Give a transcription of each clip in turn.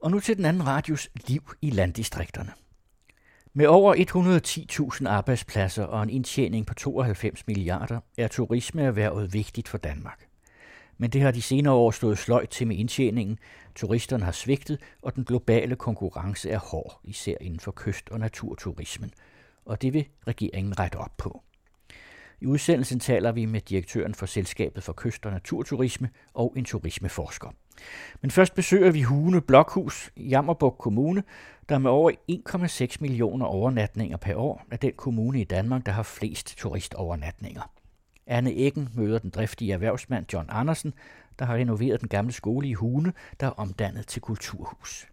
Og nu til den anden radios liv i landdistrikterne. Med over 110.000 arbejdspladser og en indtjening på 92 milliarder er turismeerhvervet vigtigt for Danmark. Men det har de senere år stået sløjt til med indtjeningen. Turisterne har svigtet, og den globale konkurrence er hård, især inden for kyst- og naturturismen. Og det vil regeringen rette op på. I udsendelsen taler vi med direktøren for Selskabet for Kyst- og Naturturisme og en turismeforsker. Men først besøger vi Hune Blokhus i Jammerbuk Kommune, der med over 1,6 millioner overnatninger per år er den kommune i Danmark, der har flest turistovernatninger. Anne Eggen møder den driftige erhvervsmand John Andersen, der har renoveret den gamle skole i Hune, der er omdannet til kulturhus.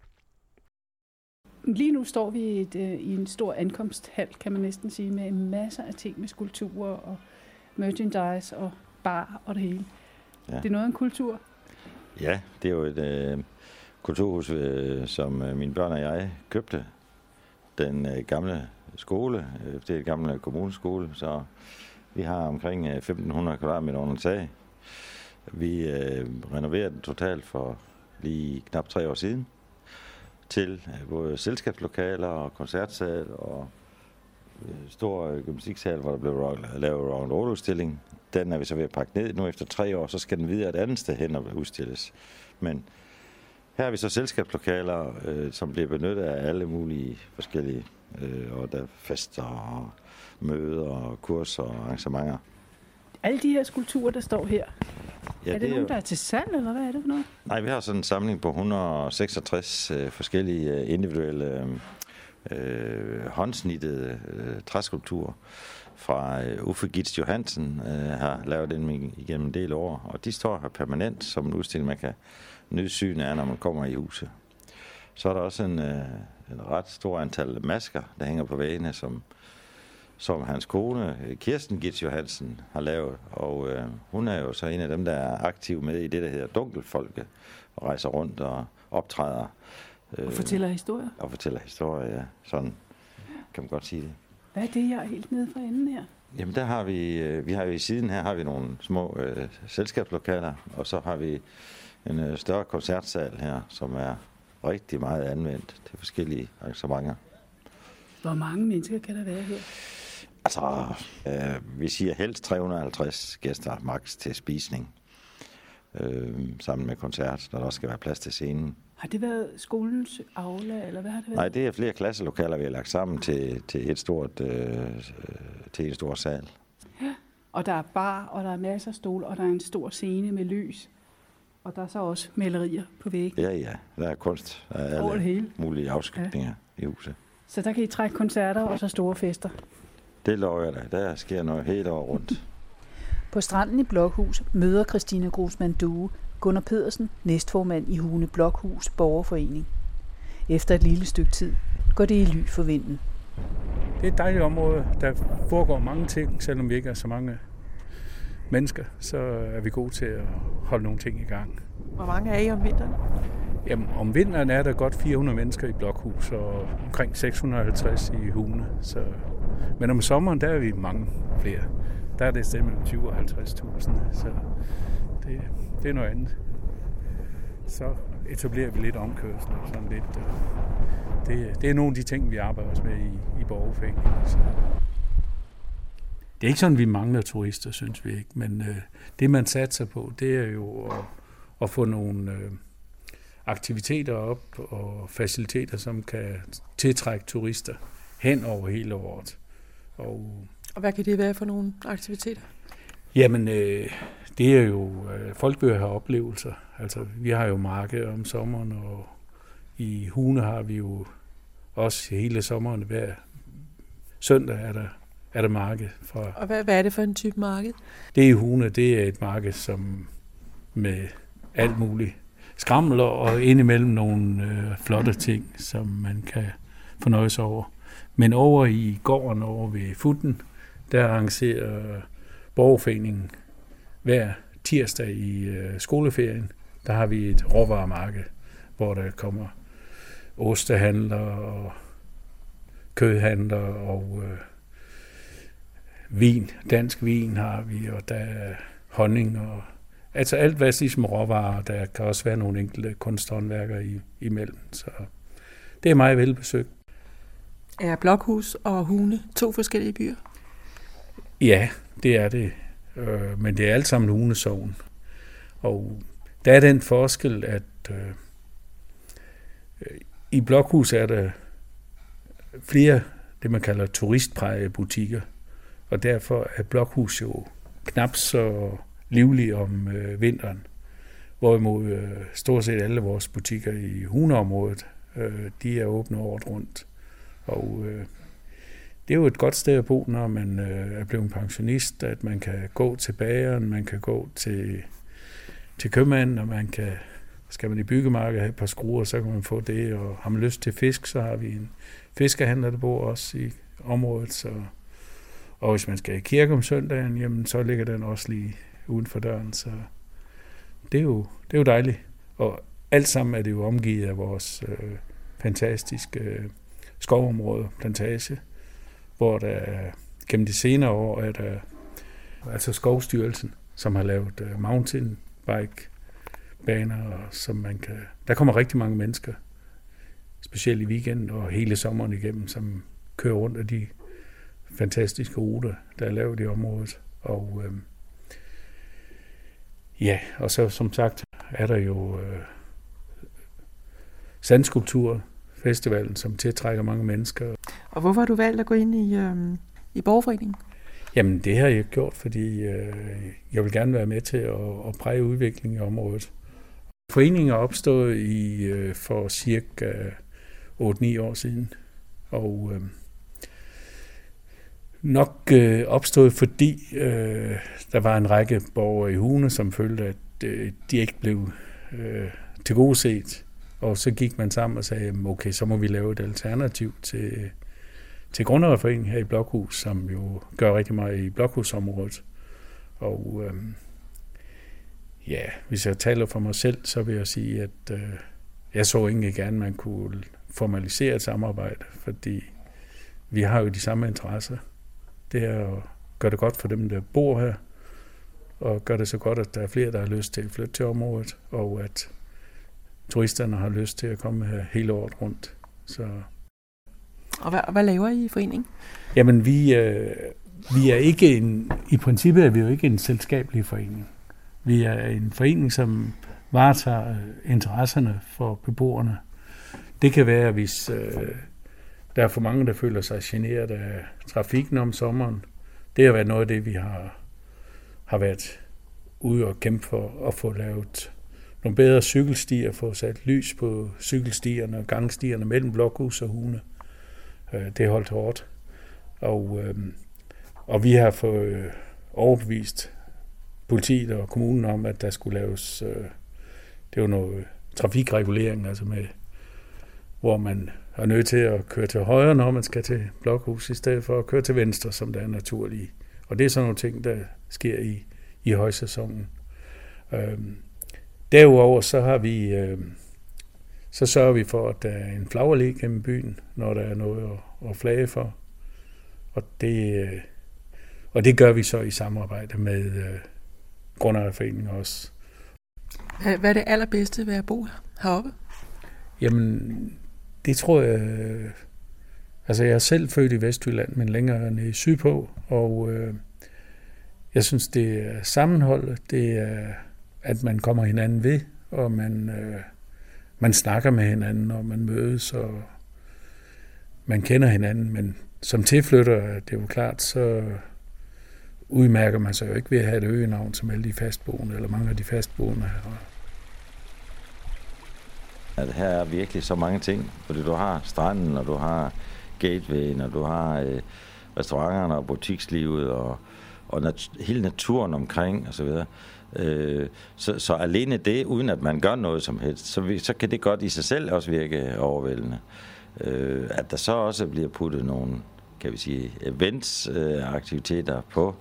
Lige nu står vi i, et, øh, i en stor ankomsthal, kan man næsten sige, med masser af ting med skulpturer og merchandise og bar og det hele. Ja. Det er noget af en kultur. Ja, det er jo et øh, kulturhus, øh, som øh, mine børn og jeg købte. Den øh, gamle skole, øh, det er et gamle kommuneskole, så vi har omkring 1500 kvadratmeter under tag. Vi øh, renoverede den totalt for lige knap tre år siden til øh, både selskabslokaler og koncertsal og øh, stor øh, gymnastiksal, hvor der blev lavet round roll udstilling. Den er vi så ved at pakke ned. Nu efter tre år, så skal den videre et andet sted hen og udstilles. Men her har vi så selskabslokaler, øh, som bliver benyttet af alle mulige forskellige, øh, og der fester og møder og kurser og arrangementer. Alle de her skulpturer, der står her, ja, er det, det nogen, der er til salg, eller hvad er det for noget? Nej, vi har sådan en samling på 166 øh, forskellige øh, individuelle øh, håndsnittede øh, træskulpturer fra øh, Uffe Gitz Johansen, øh, har lavet den igennem en del år, og de står her permanent som en udstilling, man kan nyde syn af, når man kommer i huset. Så er der også en, øh, en ret stor antal masker, der hænger på væggene, som som hans kone, Kirsten Gitz Johansen, har lavet. Og øh, hun er jo så en af dem, der er aktiv med i det, der hedder Dunkelfolke, og rejser rundt og optræder. Øh, og fortæller historier? Og fortæller historier, ja. Sådan kan man godt sige det. Hvad er det, jeg er helt nede for enden her? Jamen der har vi, øh, vi har jo i siden her har vi nogle små øh, selskabslokaler, og så har vi en øh, større koncertsal her, som er rigtig meget anvendt til forskellige arrangementer. Hvor mange mennesker kan der være her? Altså, øh, vi siger helst 350 gæster max til spisning. Øh, sammen med koncert, der også skal være plads til scenen. Har det været skolens aula, eller hvad har det været? Nej, det er flere klasselokaler, vi har lagt sammen til, til, et stort, øh, til en stor sal. Ja, og der er bar, og der er masser af stole, og der er en stor scene med lys. Og der er så også malerier på væggen. Ja, ja. Der er kunst af alle hele. mulige afskygninger ja. i huset. Så der kan I trække koncerter og så store fester? Det lover jeg dig. Der sker noget helt over rundt. På stranden i Blokhus møder Christina Grusman Due Gunnar Pedersen, næstformand i Hune Blokhus Borgerforening. Efter et lille stykke tid går det i ly for vinden. Det er et dejligt område. Der foregår mange ting, selvom vi ikke er så mange mennesker, så er vi gode til at holde nogle ting i gang. Hvor mange er I om vinteren? Jamen, om vinteren er der godt 400 mennesker i Blokhus og omkring 650 i Hune. Så... Men om sommeren, der er vi mange flere. Der er det sted mellem 20 og 50.000, så det, det er noget andet. Så etablerer vi lidt omkørsel og sådan lidt. Øh, det, det er nogle af de ting, vi arbejder også med i, i borgerforeningen. Så. Det er ikke sådan, vi mangler turister, synes vi ikke, men øh, det man satser på, det er jo at, at få nogle øh, aktiviteter op og faciliteter, som kan tiltrække turister hen over hele året. Og, og hvad kan det være for nogle aktiviteter? Jamen, øh, det er jo, øh, folk vil have oplevelser. Altså, vi har jo marked om sommeren, og i Hune har vi jo også hele sommeren hver søndag er der, er der marked. Fra, og hvad, hvad er det for en type marked? Det i Hune, det er et marked, som med alt muligt skramler og indimellem nogle øh, flotte ting, som man kan fornøje sig over. Men over i gården over ved Futten, der arrangerer Borgerforeningen hver tirsdag i øh, skoleferien, der har vi et råvaremarked, hvor der kommer ostehandler og kødhandler og øh, vin. Dansk vin har vi, og der er honning og altså alt hvad ligesom råvarer, der kan også være nogle enkelte kunsthåndværker i, imellem. Så det er meget velbesøgt. Er Blokhus og Hune to forskellige byer? Ja, det er det. Øh, men det er alt sammen Hunesovn. Og der er den forskel, at øh, i Blokhus er der flere, det man kalder turistprægede butikker, og derfor er Blokhus jo knap så livlig om øh, vinteren. Hvorimod øh, stort set alle vores butikker i Huneområdet, øh, de er åbne året rundt. Og øh, det er jo et godt sted at bo, når man øh, er blevet pensionist, at man kan gå til bageren, man kan gå til, til købmanden, og man kan, skal man i byggemarkedet have et par skruer, så kan man få det, og har man lyst til fisk, så har vi en fiskehandler, der bor også i området, så, og hvis man skal i kirke om søndagen, jamen så ligger den også lige uden for døren, så det er jo, det er jo dejligt. Og alt sammen er det jo omgivet af vores øh, fantastiske øh, skovområde, plantage, hvor der gennem de senere år er der altså Skovstyrelsen, som har lavet øh, mountain bike baner, som man kan... Der kommer rigtig mange mennesker, specielt i weekenden og hele sommeren igennem, som kører rundt af de fantastiske ruter, der er lavet i området. Og øh, ja, og så som sagt er der jo øh, Sandskulptur Festivalen, som tiltrækker mange mennesker. Og hvorfor har du valgt at gå ind i, øh, i borgerforeningen? Jamen, det har jeg gjort, fordi øh, jeg vil gerne være med til at, at præge udviklingen i området. Foreningen er opstået i, øh, for cirka 8-9 år siden, og øh, nok øh, opstået, fordi øh, der var en række borgere i Hune, som følte, at øh, de ikke blev øh, tilgodeset. Og så gik man sammen og sagde, okay, så må vi lave et alternativ til, til Grundejerforeningen her i Blokhus, som jo gør rigtig meget i Blokhusområdet. Og øh, ja, hvis jeg taler for mig selv, så vil jeg sige, at øh, jeg så egentlig gerne, at man kunne formalisere et samarbejde, fordi vi har jo de samme interesser. Det er at gøre det godt for dem, der bor her, og gøre det så godt, at der er flere, der har lyst til at flytte til området, og at turisterne har lyst til at komme her hele året rundt. Så. Og hvad, hvad laver I i foreningen? Jamen, vi, øh, vi er ikke en, i princippet er vi jo ikke en selskabelig forening. Vi er en forening, som varetager interesserne for beboerne. Det kan være, hvis øh, der er for mange, der føler sig generet af trafikken om sommeren. Det har været noget af det, vi har, har været ude og kæmpe for at få lavet nogle bedre cykelstier, få sat lys på cykelstierne og gangstierne mellem blokhus og hune. Øh, det holdt hårdt. Og, øh, og vi har fået øh, overbevist politiet og kommunen om, at der skulle laves, øh, det var noget trafikregulering, altså med, hvor man er nødt til at køre til højre, når man skal til blokhus, i stedet for at køre til venstre, som der er naturligt. Og det er sådan nogle ting, der sker i, i højsæsonen. Øhm, derudover så har vi, øh, så sørger vi for, at der er en flagerlig gennem byen, når der er noget at, at flage for. Og det, øh, og det gør vi så i samarbejde med øh, Grundejerforeningen også. Hvad, er det allerbedste ved at bo heroppe? Jamen, det tror jeg... Altså, jeg er selv født i Vestjylland, men længere nede sydpå, og øh, jeg synes, det er sammenholdet, det er, at man kommer hinanden ved, og man, øh, man snakker med hinanden, og man mødes, og man kender hinanden, men som tilflytter, det er jo klart, så udmærker man sig jo ikke ved at have et øgenavn som alle de fastboende, eller mange af de fastboende her. At her er virkelig så mange ting, fordi du har stranden, og du har gatewayen, og du har øh, restauranterne og butikslivet, og, og nat- hele naturen omkring, og så videre. Øh, så, så alene det, uden at man gør noget som helst, så, vi, så kan det godt i sig selv også virke overvældende. Øh, at der så også bliver puttet nogle, kan vi sige, events-aktiviteter øh, på,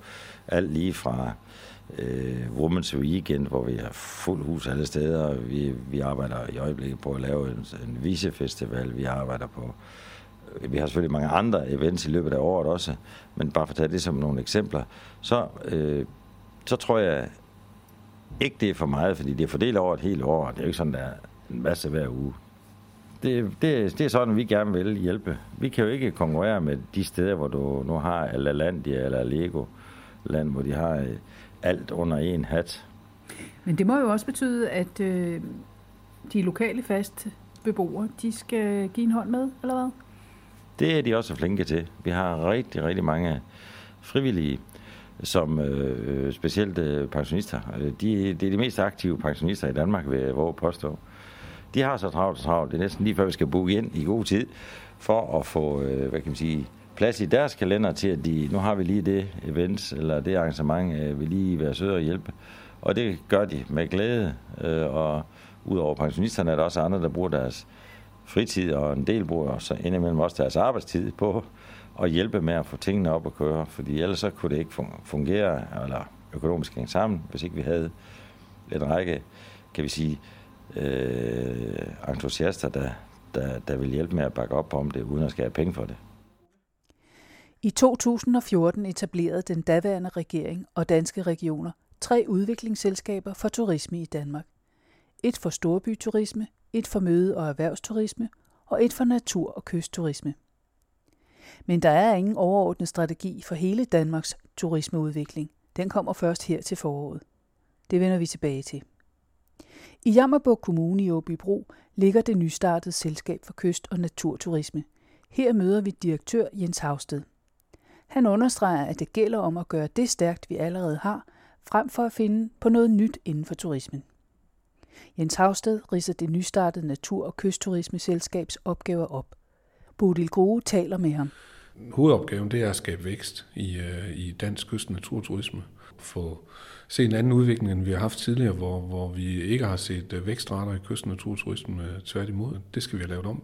alt lige fra øh, Women's Weekend, hvor vi har fuld hus alle steder. Vi, vi arbejder i øjeblikket på at lave en, en visefestival. Vi arbejder på... Øh, vi har selvfølgelig mange andre events i løbet af året også, men bare for at tage det som nogle eksempler, så, øh, så tror jeg, ikke det er for meget, fordi det er fordelt over et helt år, og det er jo ikke sådan, der er en masse hver uge. Det, det, det er sådan, vi gerne vil hjælpe. Vi kan jo ikke konkurrere med de steder, hvor du nu har Lalandia eller Lego land, hvor de har øh, alt under en hat. Men det må jo også betyde, at øh, de lokale faste beboere, de skal give en hånd med, eller hvad? Det er de også flinke til. Vi har rigtig, rigtig mange frivillige, som øh, specielt øh, pensionister. Øh, de, det er de mest aktive pensionister i Danmark, vil jeg våge påstå. De har så travlt og travlt. Det er næsten lige før, vi skal booke ind i god tid, for at få, øh, hvad kan man sige, plads i deres kalender til, at de, nu har vi lige det event, eller det arrangement, øh, vi lige være søde og hjælpe. Og det gør de med glæde, øh, og udover pensionisterne er der også andre, der bruger deres fritid, og en del bruger så indimellem også deres arbejdstid på og hjælpe med at få tingene op at køre, fordi ellers så kunne det ikke fungere, eller økonomisk hænge sammen, hvis ikke vi havde en række, kan vi sige, øh, entusiaster, der, der, der vil hjælpe med at bakke op om det, uden at skære penge for det. I 2014 etablerede den daværende regering og danske regioner tre udviklingsselskaber for turisme i Danmark. Et for storbyturisme, et for møde- og erhvervsturisme og et for natur- og kystturisme. Men der er ingen overordnet strategi for hele Danmarks turismeudvikling. Den kommer først her til foråret. Det vender vi tilbage til. I Jammerburg Kommune i Åbybro ligger det nystartede Selskab for Kyst- og Naturturisme. Her møder vi direktør Jens Havsted. Han understreger, at det gælder om at gøre det stærkt, vi allerede har, frem for at finde på noget nyt inden for turismen. Jens Havsted ridser det nystartede Natur- og Kystturismeselskabs opgaver op. Bodil Grue taler med ham. Hovedopgaven det er at skabe vækst i, øh, i dansk kyst- naturturisme. Få se en anden udvikling, end vi har haft tidligere, hvor, hvor vi ikke har set øh, vækstrater i kyst- og naturturisme øh, tværtimod. Det skal vi have lavet om.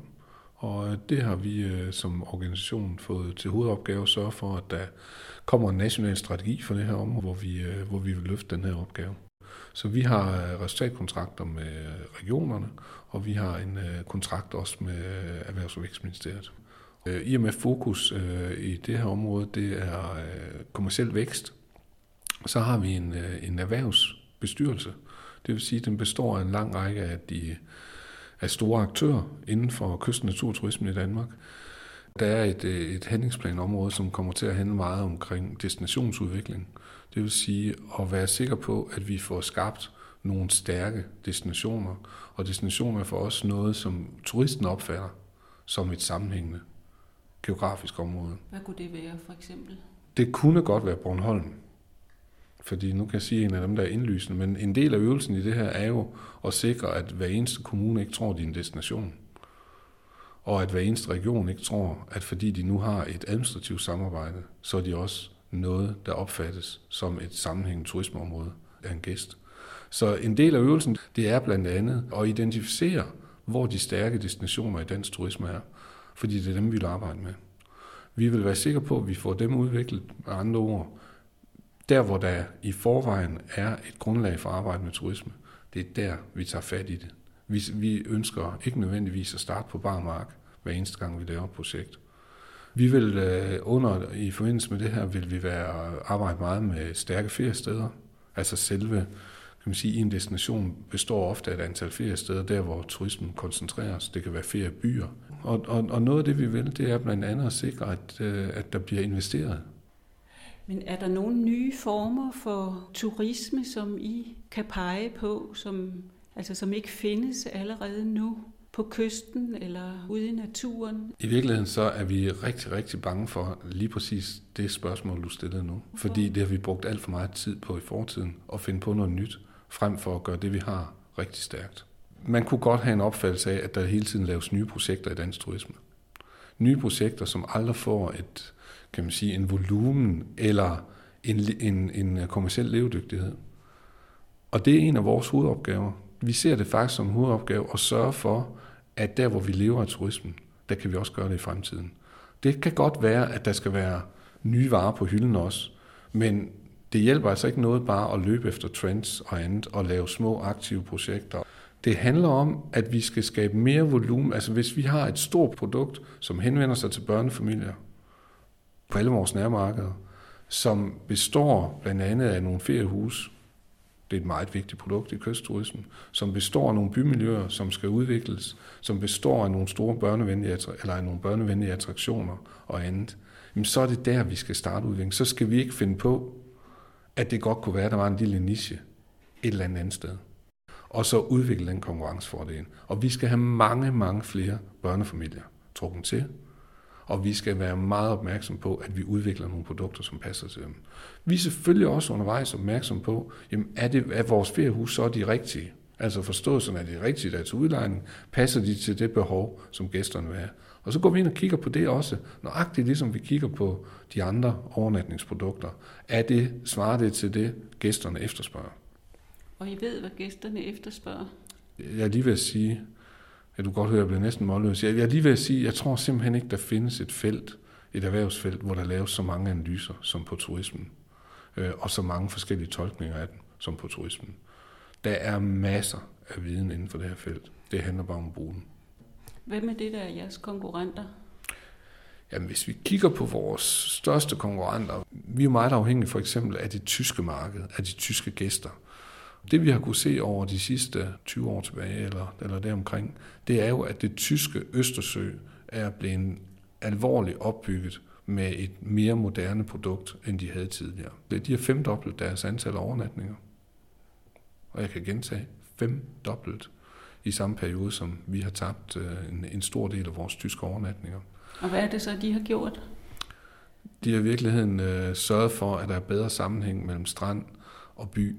Og det har vi som organisation fået til hovedopgave at sørge for, at der kommer en national strategi for det her område, hvor vi, hvor vi vil løfte den her opgave. Så vi har øh, resultatkontrakter med øh, regionerne, og vi har en øh, kontrakt også med Erhvervs- og Vækstministeriet. I og med fokus i det her område, det er kommersiel vækst, så har vi en, en erhvervsbestyrelse. Det vil sige, at den består af en lang række af de af store aktører inden for kyst- og naturturismen i Danmark. Der er et, øh, et handlingsplanområde, som kommer til at handle meget omkring destinationsudvikling. Det vil sige at være sikker på, at vi får skabt nogle stærke destinationer. Og destinationer er for os noget, som turisten opfatter som et sammenhængende geografisk område. Hvad kunne det være for eksempel? Det kunne godt være Bornholm. Fordi nu kan jeg sige en af dem, der er indlysende, men en del af øvelsen i det her er jo at sikre, at hver eneste kommune ikke tror, de er en destination. Og at hver eneste region ikke tror, at fordi de nu har et administrativt samarbejde, så er de også noget, der opfattes som et sammenhængende turismeområde af en gæst. Så en del af øvelsen, det er blandt andet at identificere, hvor de stærke destinationer i dansk turisme er. Fordi det er dem, vi vil arbejde med. Vi vil være sikre på, at vi får dem udviklet med andre ord, der, hvor der i forvejen er et grundlag for at arbejde med turisme, det er der, vi tager fat i det. Vi, vi ønsker ikke nødvendigvis at starte på bar mark, hver eneste gang vi laver et projekt. Vi vil øh, under, i forbindelse med det her, vil vi være, arbejde meget med stærke feriesteder. Altså selve, kan man sige, en destination består ofte af et antal feriesteder, der hvor turismen koncentreres. Det kan være feriebyer. Og, og, og noget af det, vi vil, det er blandt andet at sikre, at, øh, at der bliver investeret men er der nogle nye former for turisme, som I kan pege på, som, altså som ikke findes allerede nu? på kysten eller ude i naturen? I virkeligheden så er vi rigtig, rigtig bange for lige præcis det spørgsmål, du stillede nu. Fordi det har vi brugt alt for meget tid på i fortiden, at finde på noget nyt, frem for at gøre det, vi har, rigtig stærkt. Man kunne godt have en opfattelse af, at der hele tiden laves nye projekter i dansk turisme. Nye projekter, som aldrig får et kan man sige, en volumen eller en, en, en kommersiel levedygtighed. Og det er en af vores hovedopgaver. Vi ser det faktisk som hovedopgave at sørge for, at der, hvor vi lever af turismen, der kan vi også gøre det i fremtiden. Det kan godt være, at der skal være nye varer på hylden også, men det hjælper altså ikke noget bare at løbe efter trends og andet og lave små aktive projekter. Det handler om, at vi skal skabe mere volumen. Altså hvis vi har et stort produkt, som henvender sig til børnefamilier, på alle vores nærmarkeder, som består blandt andet af nogle feriehus, det er et meget vigtigt produkt i kystturismen, som består af nogle bymiljøer, som skal udvikles, som består af nogle store børnevenlige, eller af nogle børnevenlige attraktioner og andet. Jamen, så er det der, vi skal starte udviklingen. Så skal vi ikke finde på, at det godt kunne være, at der var en lille niche et eller andet sted. Og så udvikle den konkurrencefordel. Og vi skal have mange, mange flere børnefamilier trukket til, og vi skal være meget opmærksom på, at vi udvikler nogle produkter, som passer til dem. Vi er selvfølgelig også undervejs opmærksom på, jamen er, det, er vores feriehus så de rigtige? Altså forstået sådan, at det er rigtigt, at til udlejning passer de til det behov, som gæsterne vil have. Og så går vi ind og kigger på det også, nøjagtigt ligesom vi kigger på de andre overnatningsprodukter. Er det, svarer det til det, gæsterne efterspørger? Og I ved, hvad gæsterne efterspørger? Jeg er lige ved at sige, Ja, du kan godt høre, at jeg bliver næsten målløs. Jeg, jeg lige at sige, jeg tror simpelthen ikke, der findes et felt, et erhvervsfelt, hvor der laves så mange analyser som på turismen, øh, og så mange forskellige tolkninger af den som på turismen. Der er masser af viden inden for det her felt. Det handler bare om at bruge den. Hvem er det, der er jeres konkurrenter? Jamen, hvis vi kigger på vores største konkurrenter, vi er meget afhængige for eksempel af det tyske marked, af de tyske gæster. Det vi har kunne se over de sidste 20 år tilbage, eller, eller deromkring, det er jo, at det tyske Østersø er blevet alvorligt opbygget med et mere moderne produkt, end de havde tidligere. De har femdoblet deres antal overnatninger. Og jeg kan gentage, femdoblet i samme periode, som vi har tabt øh, en, en stor del af vores tyske overnatninger. Og hvad er det så, de har gjort? De har i virkeligheden øh, sørget for, at der er bedre sammenhæng mellem strand og by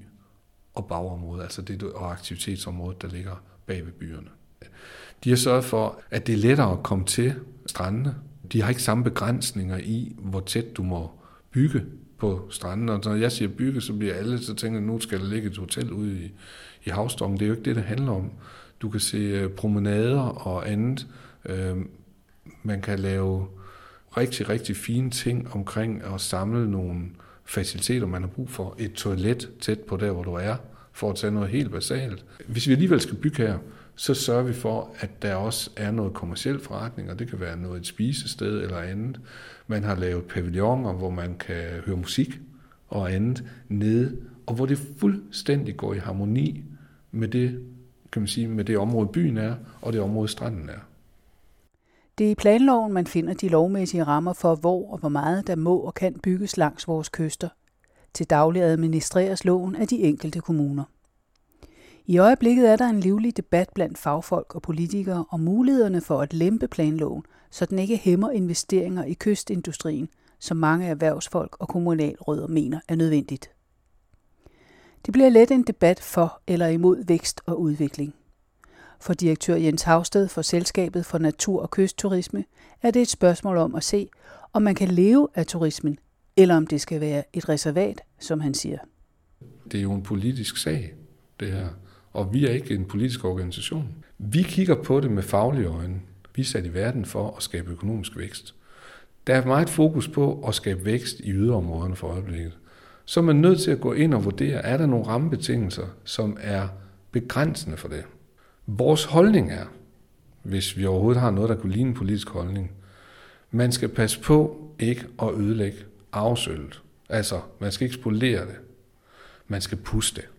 og bagområdet, altså det og aktivitetsområdet, der ligger bag ved byerne. De har sørget for, at det er lettere at komme til strandene. De har ikke samme begrænsninger i, hvor tæt du må bygge på stranden. Og når jeg siger bygge, så bliver alle, så tænker nu skal der ligge et hotel ude i, i havstokken. Det er jo ikke det, det handler om. Du kan se øh, promenader og andet. Øh, man kan lave rigtig, rigtig fine ting omkring at samle nogle faciliteter, man har brug for. Et toilet tæt på der, hvor du er, for at tage noget helt basalt. Hvis vi alligevel skal bygge her, så sørger vi for, at der også er noget kommersiel forretning, og det kan være noget et spisested eller andet. Man har lavet pavilloner, hvor man kan høre musik og andet nede, og hvor det fuldstændig går i harmoni med det, kan man sige, med det område byen er, og det område stranden er. Det er i planloven, man finder de lovmæssige rammer for, hvor og hvor meget der må og kan bygges langs vores kyster. Til daglig administreres loven af de enkelte kommuner. I øjeblikket er der en livlig debat blandt fagfolk og politikere om mulighederne for at lempe planloven, så den ikke hæmmer investeringer i kystindustrien, som mange erhvervsfolk og kommunalrødder mener er nødvendigt. Det bliver let en debat for eller imod vækst og udvikling. For direktør Jens Havsted for Selskabet for Natur- og Kystturisme er det et spørgsmål om at se, om man kan leve af turismen, eller om det skal være et reservat, som han siger. Det er jo en politisk sag, det her. Og vi er ikke en politisk organisation. Vi kigger på det med faglige øjne. Vi er sat i verden for at skabe økonomisk vækst. Der er meget fokus på at skabe vækst i yderområderne for øjeblikket. Så er man nødt til at gå ind og vurdere, er der nogle rammebetingelser, som er begrænsende for det. Vores holdning er, hvis vi overhovedet har noget, der kunne ligne en politisk holdning, man skal passe på ikke at ødelægge arvesølvet. Altså, man skal ikke spolere det. Man skal puste det.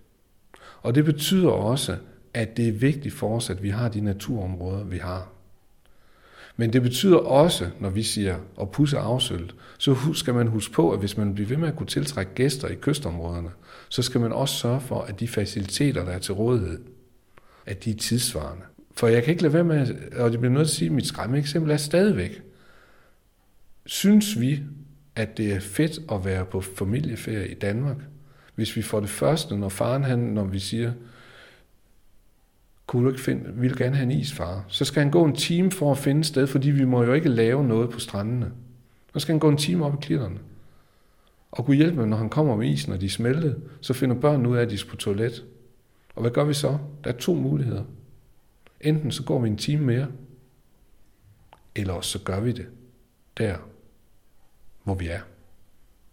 Og det betyder også, at det er vigtigt for os, at vi har de naturområder, vi har. Men det betyder også, når vi siger at pusse afsølvet, så skal man huske på, at hvis man bliver ved med at kunne tiltrække gæster i kystområderne, så skal man også sørge for, at de faciliteter, der er til rådighed, at de er tidsvarende. For jeg kan ikke lade være med, og det bliver nødt til at sige, at mit skræmme eksempel er stadigvæk. Synes vi, at det er fedt at være på familieferie i Danmark, hvis vi får det første, når faren han, når vi siger, kunne du ikke finde, vil gerne have en is, far? Så skal han gå en time for at finde et sted, fordi vi må jo ikke lave noget på strandene. Så skal han gå en time op i klitterne. Og kunne hjælpe med, når han kommer med isen, og de smeltede, så finder børnene ud af, at de skal på toilet. Og hvad gør vi så? Der er to muligheder. Enten så går vi en time mere, eller også så gør vi det der, hvor vi er.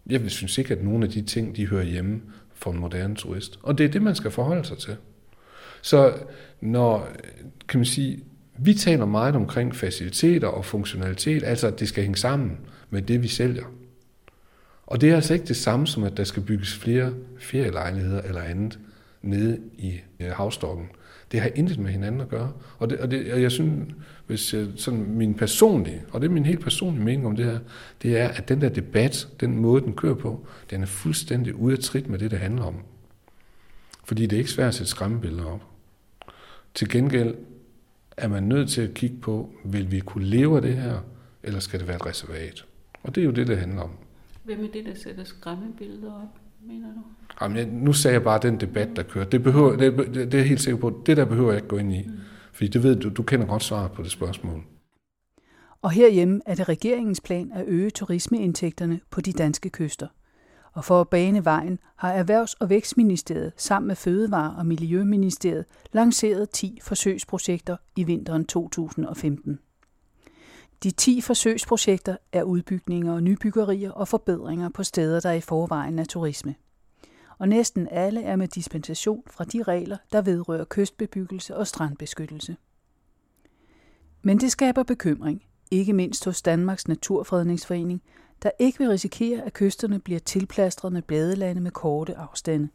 Jeg synes ikke, at nogle af de ting, de hører hjemme for en moderne turist. Og det er det, man skal forholde sig til. Så når, kan man sige, vi taler meget omkring faciliteter og funktionalitet, altså at det skal hænge sammen med det, vi sælger. Og det er altså ikke det samme som, at der skal bygges flere ferielejligheder eller andet nede i øh, havstokken. Det har intet med hinanden at gøre. Og, det, og, det, og jeg synes, hvis jeg, sådan min personlige, og det er min helt personlige mening om det her, det er, at den der debat, den måde, den kører på, den er fuldstændig ude af trit med det, det handler om. Fordi det er ikke svært at sætte skræmmebilleder op. Til gengæld er man nødt til at kigge på, vil vi kunne leve af det her, eller skal det være et reservat? Og det er jo det, det handler om. Hvem er det, der sætter skræmmebilleder op, mener du? Jamen, nu sagde jeg bare den debat, der kører. Det, behøver, det, det er jeg helt sikker på. Det der behøver jeg ikke gå ind i. Mm. Fordi det ved du, du kender godt svaret på det spørgsmål. Og herhjemme er det regeringens plan at øge turismeindtægterne på de danske kyster. Og for at bane vejen har Erhvervs- og Vækstministeriet sammen med Fødevare- og Miljøministeriet lanceret 10 forsøgsprojekter i vinteren 2015. De 10 forsøgsprojekter er udbygninger og nybyggerier og forbedringer på steder, der i forvejen er turisme. Og næsten alle er med dispensation fra de regler, der vedrører kystbebyggelse og strandbeskyttelse. Men det skaber bekymring, ikke mindst hos Danmarks Naturfredningsforening, der ikke vil risikere, at kysterne bliver tilplastret med badelande med korte afstande.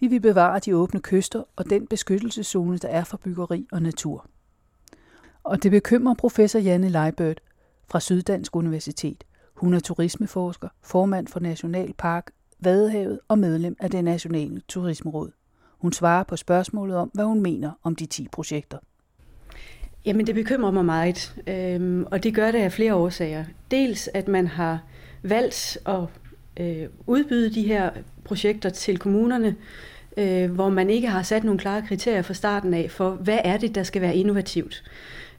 De vil bevare de åbne kyster og den beskyttelseszone, der er for byggeri og natur. Og det bekymrer professor Janne Leibert fra Syddansk Universitet. Hun er turismeforsker, formand for Nationalpark Vadehavet og medlem af det nationale turismeråd. Hun svarer på spørgsmålet om, hvad hun mener om de 10 projekter. Jamen det bekymrer mig meget, øhm, og det gør det af flere årsager. Dels at man har valgt at øh, udbyde de her projekter til kommunerne, øh, hvor man ikke har sat nogle klare kriterier fra starten af for, hvad er det, der skal være innovativt.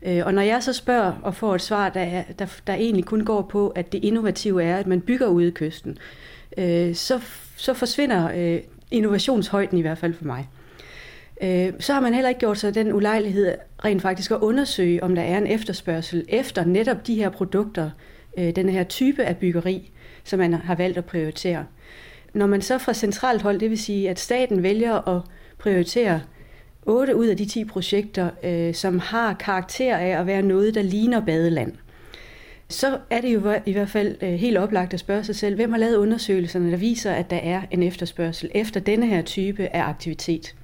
Øh, og når jeg så spørger og får et svar, der, der, der egentlig kun går på, at det innovative er, at man bygger ude i kysten, øh, så, så forsvinder øh, innovationshøjden i hvert fald for mig. Øh, så har man heller ikke gjort sig den ulejlighed rent faktisk at undersøge, om der er en efterspørgsel efter netop de her produkter, øh, den her type af byggeri, som man har valgt at prioritere. Når man så fra centralt hold, det vil sige, at staten vælger at prioritere 8 ud af de 10 projekter, øh, som har karakter af at være noget, der ligner badeland, så er det jo i hvert fald øh, helt oplagt at spørge sig selv, hvem har lavet undersøgelserne, der viser, at der er en efterspørgsel efter denne her type af aktivitet.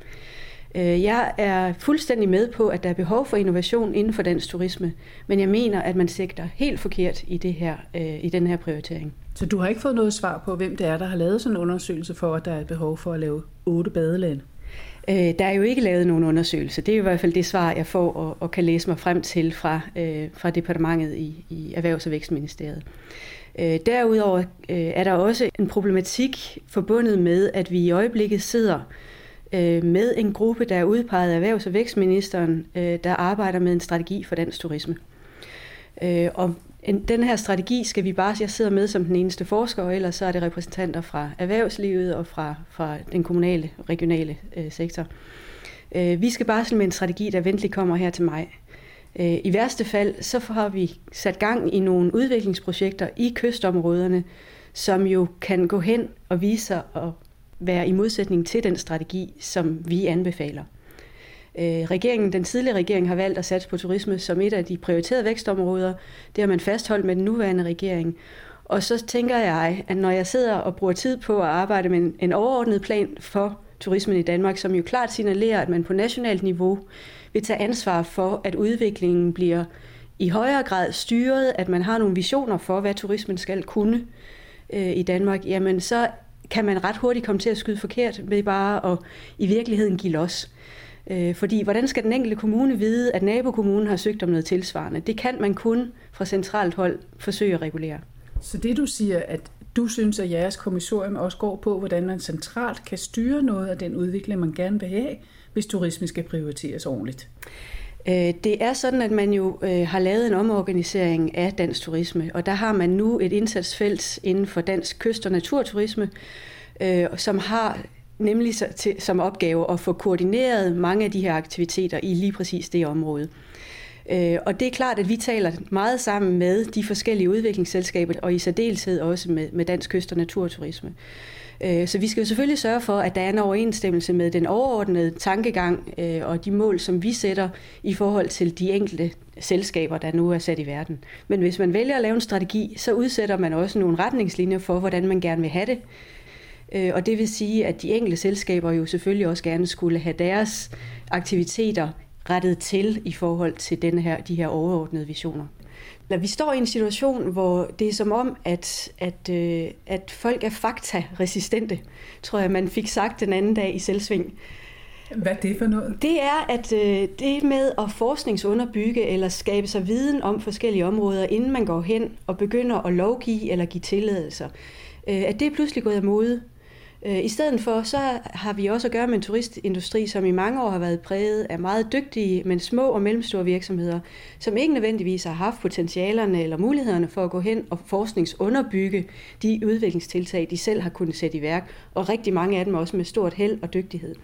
Øh, jeg er fuldstændig med på, at der er behov for innovation inden for dansk turisme, men jeg mener, at man sigter helt forkert i, det her, øh, i den her prioritering. Så du har ikke fået noget svar på, hvem det er, der har lavet sådan en undersøgelse for, at der er behov for at lave otte badelande? Øh, der er jo ikke lavet nogen undersøgelse. Det er i hvert fald det svar, jeg får og, og kan læse mig frem til fra, øh, fra departementet i, i Erhvervs- og Vækstministeriet. Øh, derudover øh, er der også en problematik forbundet med, at vi i øjeblikket sidder øh, med en gruppe, der er udpeget af Erhvervs- og Vækstministeren, øh, der arbejder med en strategi for dansk turisme. Øh, og den her strategi skal vi bare, jeg sidder med som den eneste forsker, og ellers så er det repræsentanter fra erhvervslivet og fra, fra den kommunale og regionale øh, sektor. Øh, vi skal bare med en strategi, der venteligt kommer her til maj. Øh, I værste fald, så har vi sat gang i nogle udviklingsprojekter i kystområderne, som jo kan gå hen og vise sig at være i modsætning til den strategi, som vi anbefaler. Øh, regeringen, den tidligere regering har valgt at satse på turisme som et af de prioriterede vækstområder. Det har man fastholdt med den nuværende regering. Og så tænker jeg, at når jeg sidder og bruger tid på at arbejde med en, en overordnet plan for turismen i Danmark, som jo klart signalerer, at man på nationalt niveau vil tage ansvar for, at udviklingen bliver i højere grad styret, at man har nogle visioner for, hvad turismen skal kunne øh, i Danmark, jamen så kan man ret hurtigt komme til at skyde forkert ved bare at i virkeligheden give los. Øh, fordi hvordan skal den enkelte kommune vide, at nabokommunen har søgt om noget tilsvarende? Det kan man kun fra centralt hold forsøge at regulere. Så det du siger, at du synes, at jeres kommissorium også går på, hvordan man centralt kan styre noget af den udvikling, man gerne vil have, hvis turisme skal prioriteres ordentligt? Øh, det er sådan, at man jo øh, har lavet en omorganisering af dansk turisme, og der har man nu et indsatsfelt inden for dansk kyst- og naturturisme, øh, som har nemlig som opgave at få koordineret mange af de her aktiviteter i lige præcis det område. Øh, og det er klart, at vi taler meget sammen med de forskellige udviklingsselskaber, og i særdeleshed også med, med Dansk Kyst- og Naturturisme. Øh, så vi skal jo selvfølgelig sørge for, at der er en overensstemmelse med den overordnede tankegang øh, og de mål, som vi sætter i forhold til de enkelte selskaber, der nu er sat i verden. Men hvis man vælger at lave en strategi, så udsætter man også nogle retningslinjer for, hvordan man gerne vil have det. Øh, og det vil sige, at de enkelte selskaber jo selvfølgelig også gerne skulle have deres aktiviteter rettet til i forhold til denne her, de her overordnede visioner. Vi står i en situation, hvor det er som om, at, at, øh, at folk er fakta-resistente, tror jeg, man fik sagt den anden dag i selvsving. Hvad er det for noget? Det er, at øh, det med at forskningsunderbygge eller skabe sig viden om forskellige områder, inden man går hen og begynder at lovgive eller give tilladelser, øh, at det er pludselig gået af mode. Øh, I stedet for, så har vi også at gøre med en turistindustri, som i mange år har været præget af meget dygtige, men små og mellemstore virksomheder, som ikke nødvendigvis har haft potentialerne eller mulighederne for at gå hen og forskningsunderbygge de udviklingstiltag, de selv har kunnet sætte i værk, og rigtig mange af dem også med stort held og dygtighed.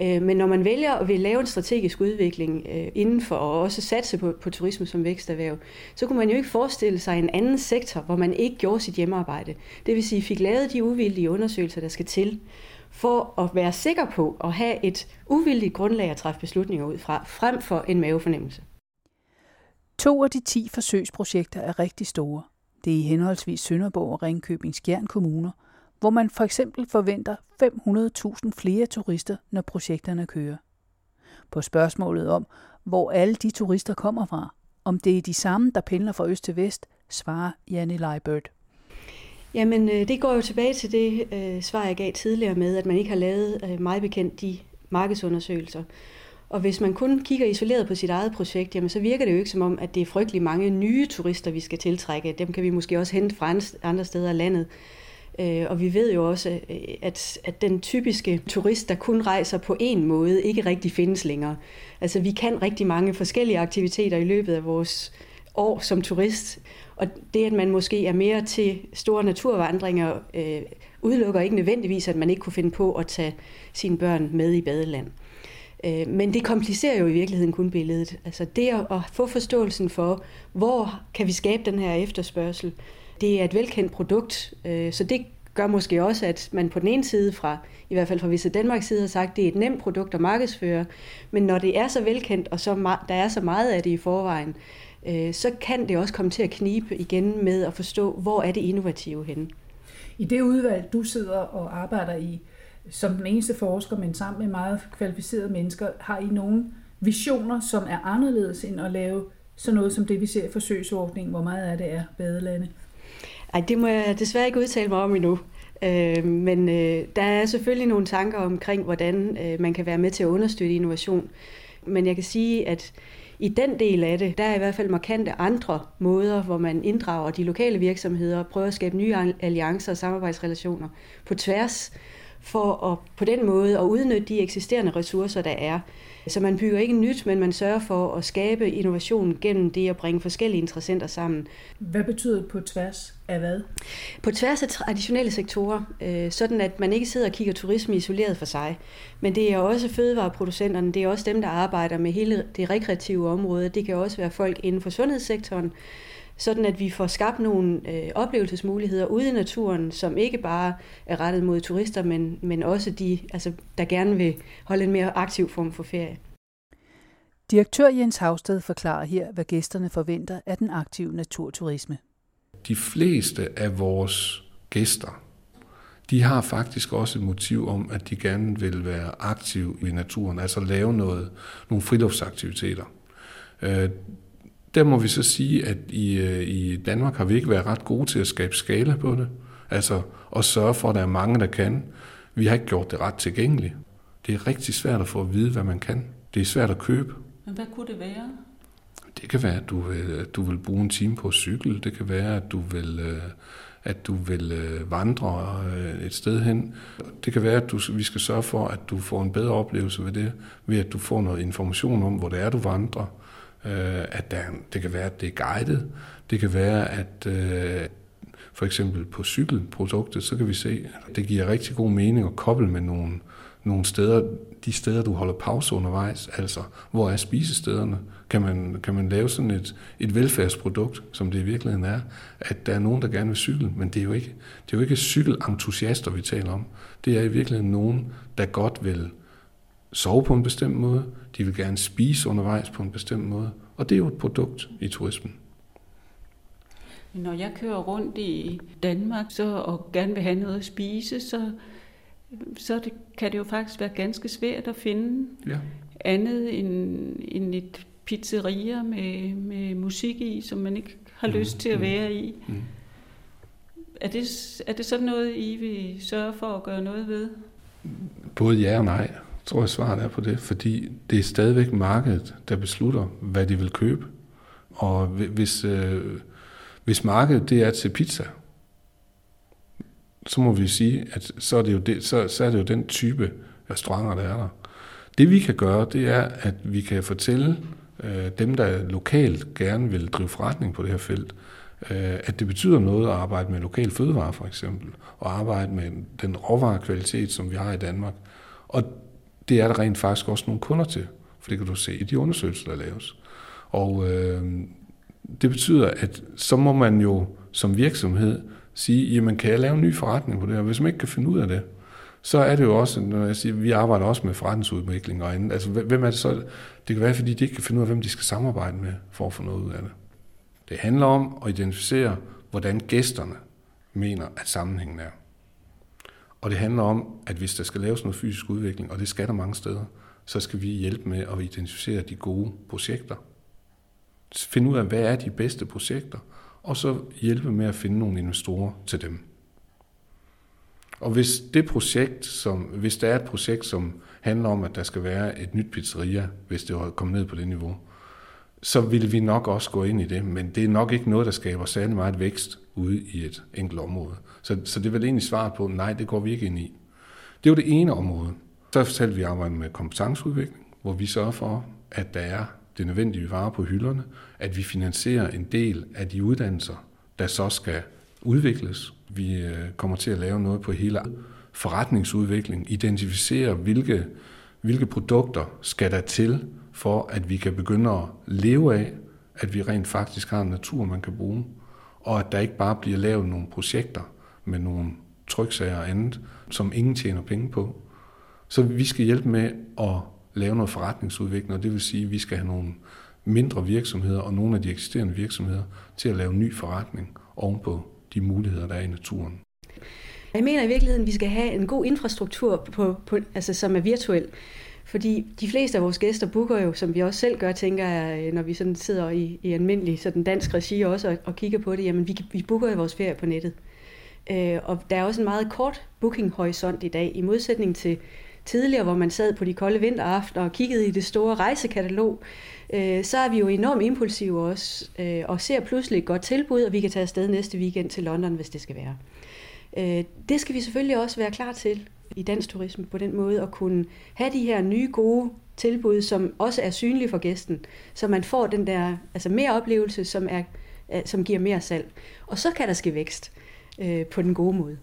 Øh, men når man vælger at vil lave en strategisk udvikling øh, inden for og også satse på, på turisme som væksterhverv, så kunne man jo ikke forestille sig en anden sektor, hvor man ikke gjorde sit hjemmearbejde. Det vil sige, fik lavet de uvildige undersøgelser, der skal til, for at være sikker på at have et uvildigt grundlag at træffe beslutninger ud fra, frem for en mavefornemmelse. To af de ti forsøgsprojekter er rigtig store. Det er i henholdsvis Sønderborg og Ringkøbing Skjern kommuner – hvor man for eksempel forventer 500.000 flere turister, når projekterne kører. På spørgsmålet om, hvor alle de turister kommer fra, om det er de samme, der pendler fra øst til vest, svarer Janne Leibert. Jamen, øh, det går jo tilbage til det øh, svar, jeg gav tidligere med, at man ikke har lavet øh, meget bekendt de markedsundersøgelser. Og hvis man kun kigger isoleret på sit eget projekt, jamen så virker det jo ikke som om, at det er frygtelig mange nye turister, vi skal tiltrække. Dem kan vi måske også hente fra andre steder af landet. Øh, og vi ved jo også, øh, at, at den typiske turist, der kun rejser på en måde, ikke rigtig findes længere. Altså vi kan rigtig mange forskellige aktiviteter i løbet af vores år som turist. Og det, at man måske er mere til store naturvandringer, øh, udelukker ikke nødvendigvis, at man ikke kunne finde på at tage sine børn med i badeland. Øh, men det komplicerer jo i virkeligheden kun billedet. Altså det at, at få forståelsen for, hvor kan vi skabe den her efterspørgsel, det er et velkendt produkt, øh, så det gør måske også, at man på den ene side fra, i hvert fald fra Visse Danmarks side, har sagt, at det er et nemt produkt at markedsføre, men når det er så velkendt, og så der er så meget af det i forvejen, øh, så kan det også komme til at knibe igen med at forstå, hvor er det innovative henne. I det udvalg, du sidder og arbejder i, som den eneste forsker, men sammen med meget kvalificerede mennesker, har I nogle visioner, som er anderledes end at lave sådan noget som det, vi ser i forsøgsordningen, hvor meget af det er badelande? Ej, det må jeg desværre ikke udtale mig om endnu. Øh, men øh, der er selvfølgelig nogle tanker omkring, hvordan øh, man kan være med til at understøtte innovation. Men jeg kan sige, at i den del af det, der er i hvert fald markante andre måder, hvor man inddrager de lokale virksomheder og prøver at skabe nye alliancer og samarbejdsrelationer på tværs, for at på den måde at udnytte de eksisterende ressourcer, der er. Så man bygger ikke nyt, men man sørger for at skabe innovation gennem det at bringe forskellige interessenter sammen. Hvad betyder det på tværs af hvad? På tværs af traditionelle sektorer, øh, sådan at man ikke sidder og kigger turisme isoleret for sig. Men det er også fødevareproducenterne, det er også dem, der arbejder med hele det rekreative område. Det kan også være folk inden for sundhedssektoren, sådan at vi får skabt nogle øh, oplevelsesmuligheder ude i naturen, som ikke bare er rettet mod turister, men, men også de, altså, der gerne vil holde en mere aktiv form for ferie. Direktør Jens Havsted forklarer her, hvad gæsterne forventer af den aktive naturturisme. De fleste af vores gæster, de har faktisk også et motiv om, at de gerne vil være aktive i naturen, altså lave noget, nogle friluftsaktiviteter. Øh, der må vi så sige, at i, øh, i Danmark har vi ikke været ret gode til at skabe skala på det. Altså at sørge for, at der er mange, der kan. Vi har ikke gjort det ret tilgængeligt. Det er rigtig svært at få at vide, hvad man kan. Det er svært at købe. Men hvad kunne det være? Det kan være, at du vil, at du vil bruge en time på cykel. Det kan være, at du vil, øh, at du vil øh, vandre øh, et sted hen. Det kan være, at du, vi skal sørge for, at du får en bedre oplevelse ved det, ved at du får noget information om, hvor det er, du vandrer. At der, det kan være, at det er guidet. Det kan være, at for eksempel på cykelproduktet, så kan vi se, at det giver rigtig god mening at koble med nogle, nogle steder, de steder, du holder pause undervejs, altså hvor er spisestederne? Kan man, kan man lave sådan et, et velfærdsprodukt, som det i virkeligheden er, at der er nogen, der gerne vil cykle, men det er jo ikke, det er jo ikke cykelentusiaster, vi taler om. Det er i virkeligheden nogen, der godt vil sove på en bestemt måde, de vil gerne spise undervejs på en bestemt måde, og det er jo et produkt i turismen. Når jeg kører rundt i Danmark så, og gerne vil have noget at spise, så, så det, kan det jo faktisk være ganske svært at finde ja. andet end, end et pizzeria med, med musik i, som man ikke har mm. lyst til at mm. være i. Mm. Er, det, er det sådan noget, I vil sørge for at gøre noget ved? Både ja og nej, tror jeg svaret er på det, fordi det er stadigvæk markedet, der beslutter, hvad de vil købe. Og hvis, øh, hvis markedet det er til pizza, så må vi sige, at så er det jo, det, så, så er det jo den type restauranter, der er der. Det vi kan gøre, det er, at vi kan fortælle øh, dem, der lokalt gerne vil drive forretning på det her felt, øh, at det betyder noget at arbejde med lokal fødevare for eksempel, og arbejde med den råvarekvalitet, som vi har i Danmark. Og det er der rent faktisk også nogle kunder til, for det kan du se i de undersøgelser, der laves. Og øh, det betyder, at så må man jo som virksomhed sige, jamen kan jeg lave en ny forretning på det her? Hvis man ikke kan finde ud af det, så er det jo også, når jeg siger, vi arbejder også med forretningsudvikling og andet. Altså, hvem er det så? Det kan være, fordi de ikke kan finde ud af, hvem de skal samarbejde med for at få noget ud af det. Det handler om at identificere, hvordan gæsterne mener, at sammenhængen er. Og det handler om, at hvis der skal laves noget fysisk udvikling, og det skal der mange steder, så skal vi hjælpe med at identificere de gode projekter. Finde ud af, hvad er de bedste projekter, og så hjælpe med at finde nogle investorer til dem. Og hvis det projekt, som, hvis der er et projekt, som handler om, at der skal være et nyt pizzeria, hvis det var kommet ned på det niveau, så vil vi nok også gå ind i det, men det er nok ikke noget, der skaber særlig meget vækst ude i et enkelt område. Så, så det er vel egentlig svaret på, nej, det går vi ikke ind i. Det var det ene område. Så fortalte vi arbejde med kompetenceudvikling, hvor vi sørger for, at der er det nødvendige varer på hylderne, at vi finansierer en del af de uddannelser, der så skal udvikles. Vi øh, kommer til at lave noget på hele forretningsudvikling, identificere, hvilke, hvilke produkter skal der til, for at vi kan begynde at leve af, at vi rent faktisk har en natur, man kan bruge, og at der ikke bare bliver lavet nogle projekter med nogle tryksager og andet, som ingen tjener penge på. Så vi skal hjælpe med at lave noget forretningsudvikling, og det vil sige, at vi skal have nogle mindre virksomheder og nogle af de eksisterende virksomheder til at lave ny forretning ovenpå de muligheder, der er i naturen. Jeg mener i virkeligheden, at vi skal have en god infrastruktur, på, på, altså, som er virtuel. Fordi de fleste af vores gæster booker jo, som vi også selv gør, tænker jeg, øh, når vi sådan sidder i, i almindelig sådan dansk regi også og, og kigger på det, jamen vi, vi booker jo vores ferie på nettet. Øh, og der er også en meget kort bookinghorisont i dag, i modsætning til tidligere, hvor man sad på de kolde vinteraftener og kiggede i det store rejsekatalog, øh, så er vi jo enormt impulsive også, øh, og ser pludselig et godt tilbud, og vi kan tage afsted næste weekend til London, hvis det skal være. Øh, det skal vi selvfølgelig også være klar til i dansk turisme på den måde, at kunne have de her nye gode tilbud, som også er synlige for gæsten, så man får den der altså mere oplevelse, som, er, øh, som giver mere salg. Og så kan der ske vækst øh, på den gode måde.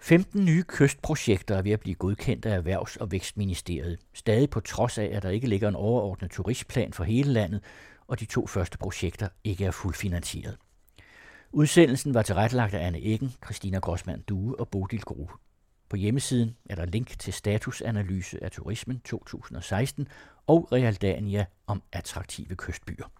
15 nye kystprojekter er ved at blive godkendt af Erhvervs- og Vækstministeriet, stadig på trods af, at der ikke ligger en overordnet turistplan for hele landet, og de to første projekter ikke er fuldfinansieret. Udsendelsen var tilrettelagt af Anne Eggen, Christina Grossmann Due og Bodil Grue. På hjemmesiden er der link til statusanalyse af turismen 2016 og Realdania om attraktive kystbyer.